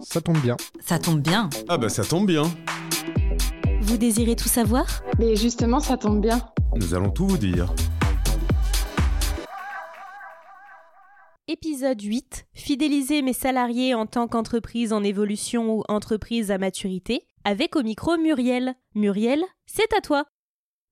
Ça tombe bien. Ça tombe bien. Ah bah ça tombe bien. Vous désirez tout savoir? Mais justement, ça tombe bien. Nous allons tout vous dire. Épisode 8. Fidéliser mes salariés en tant qu'entreprise en évolution ou entreprise à maturité. Avec au micro Muriel. Muriel, c'est à toi.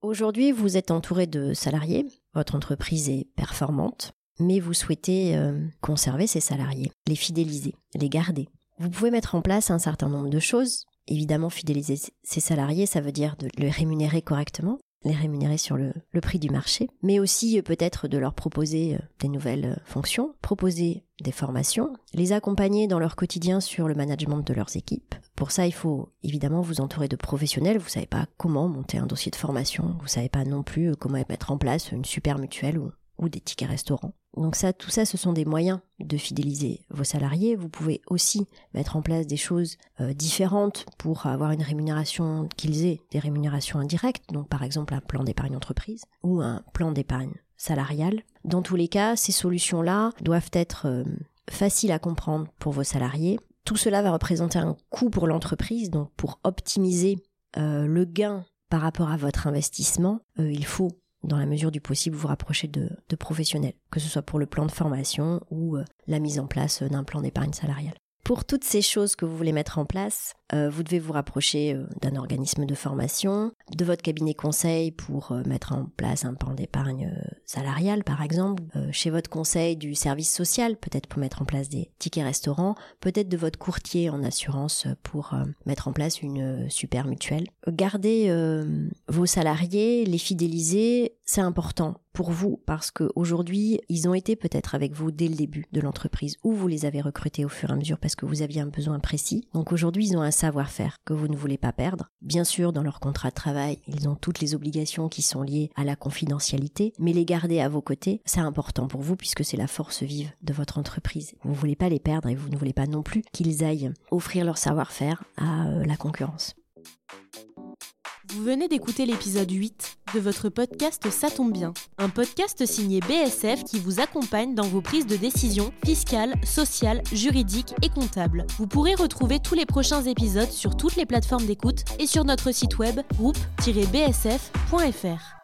Aujourd'hui, vous êtes entouré de salariés, votre entreprise est performante, mais vous souhaitez euh, conserver ces salariés, les fidéliser, les garder. Vous pouvez mettre en place un certain nombre de choses. Évidemment, fidéliser ces salariés, ça veut dire de les rémunérer correctement, les rémunérer sur le, prix du marché, mais aussi euh, peut-être de leur proposer euh, des nouvelles euh, fonctions, proposer des formations, les accompagner dans leur quotidien sur le management de leurs équipes. Pour ça, il faut évidemment vous entourer de professionnels. Vous savez pas comment monter un dossier de formation, vous savez pas non plus comment mettre en place une super mutuelle ou, ou des tickets restaurants. Donc ça, tout ça, ce sont des moyens de fidéliser vos salariés. Vous pouvez aussi mettre en place des choses euh, différentes pour avoir une rémunération qu'ils aient des rémunérations indirectes. Donc par exemple un plan d'épargne entreprise ou un plan d'épargne salariale. Dans tous les cas, ces solutions-là doivent être euh, faciles à comprendre pour vos salariés. Tout cela va représenter un coût pour l'entreprise. Donc pour optimiser euh, le gain par rapport à votre investissement, il faut dans la mesure du possible, vous rapprocher de, professionnels, que ce soit pour le plan de formation ou euh, la mise en place d'un plan d'épargne salariale. Pour toutes ces choses que vous voulez mettre en place, euh, vous devez vous rapprocher euh, d'un organisme de formation, de votre cabinet conseil pour euh, mettre en place un plan d'épargne euh, salariale par exemple, euh, chez votre conseil du service social peut-être pour mettre en place des tickets restaurants, peut-être de votre courtier en assurance pour mettre en place une super mutuelle. Garder vos salariés, les fidéliser, c'est important pour vous parce qu'aujourd'hui, ils ont été peut-être avec vous dès le début de l'entreprise ou vous les avez recrutés au fur et à mesure parce que vous aviez un besoin précis. Donc aujourd'hui, ils ont un savoir-faire que vous ne voulez pas perdre. Bien sûr, dans leur contrat de travail, ils ont toutes les obligations qui sont liées à la confidentialité, mais les garder à vos côtés, c'est important pour vous puisque c'est la force vive de votre entreprise. Vous ne voulez pas les perdre et vous ne voulez pas non plus qu'ils aillent offrir leur savoir-faire à euh, la concurrence. Vous venez d'écouter l'épisode 8 de votre podcast Ça tombe bien, un podcast signé BSF qui vous accompagne dans vos prises de décision fiscales, sociales, juridiques et comptables. Vous pourrez retrouver tous les prochains épisodes sur toutes les plateformes d'écoute et sur notre site web groupe-bsf.fr.